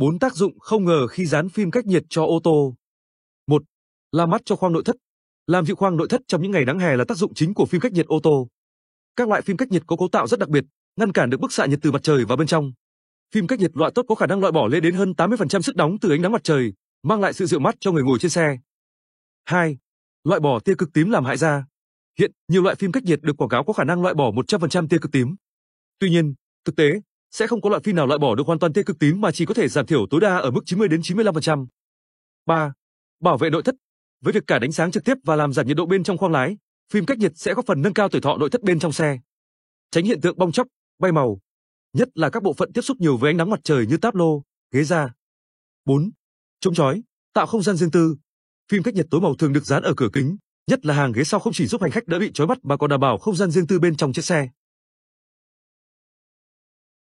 4 tác dụng không ngờ khi dán phim cách nhiệt cho ô tô. 1. Làm mát cho khoang nội thất. Làm dịu khoang nội thất trong những ngày nắng hè là tác dụng chính của phim cách nhiệt ô tô. Các loại phim cách nhiệt có cấu tạo rất đặc biệt, ngăn cản được bức xạ nhiệt từ mặt trời vào bên trong. Phim cách nhiệt loại tốt có khả năng loại bỏ lên đến hơn 80% sức nóng từ ánh nắng mặt trời, mang lại sự dịu mắt cho người ngồi trên xe. 2. Loại bỏ tia cực tím làm hại da. Hiện, nhiều loại phim cách nhiệt được quảng cáo có khả năng loại bỏ 100% tia cực tím. Tuy nhiên, thực tế sẽ không có loại phim nào loại bỏ được hoàn toàn tia cực tím mà chỉ có thể giảm thiểu tối đa ở mức 90 đến 95%. 3. Bảo vệ nội thất. Với việc cả đánh sáng trực tiếp và làm giảm nhiệt độ bên trong khoang lái, phim cách nhiệt sẽ góp phần nâng cao tuổi thọ nội thất bên trong xe. Tránh hiện tượng bong chóc, bay màu, nhất là các bộ phận tiếp xúc nhiều với ánh nắng mặt trời như táp lô, ghế da. 4. Chống chói, tạo không gian riêng tư. Phim cách nhiệt tối màu thường được dán ở cửa kính, nhất là hàng ghế sau không chỉ giúp hành khách đỡ bị chói mắt mà còn đảm bảo không gian riêng tư bên trong chiếc xe.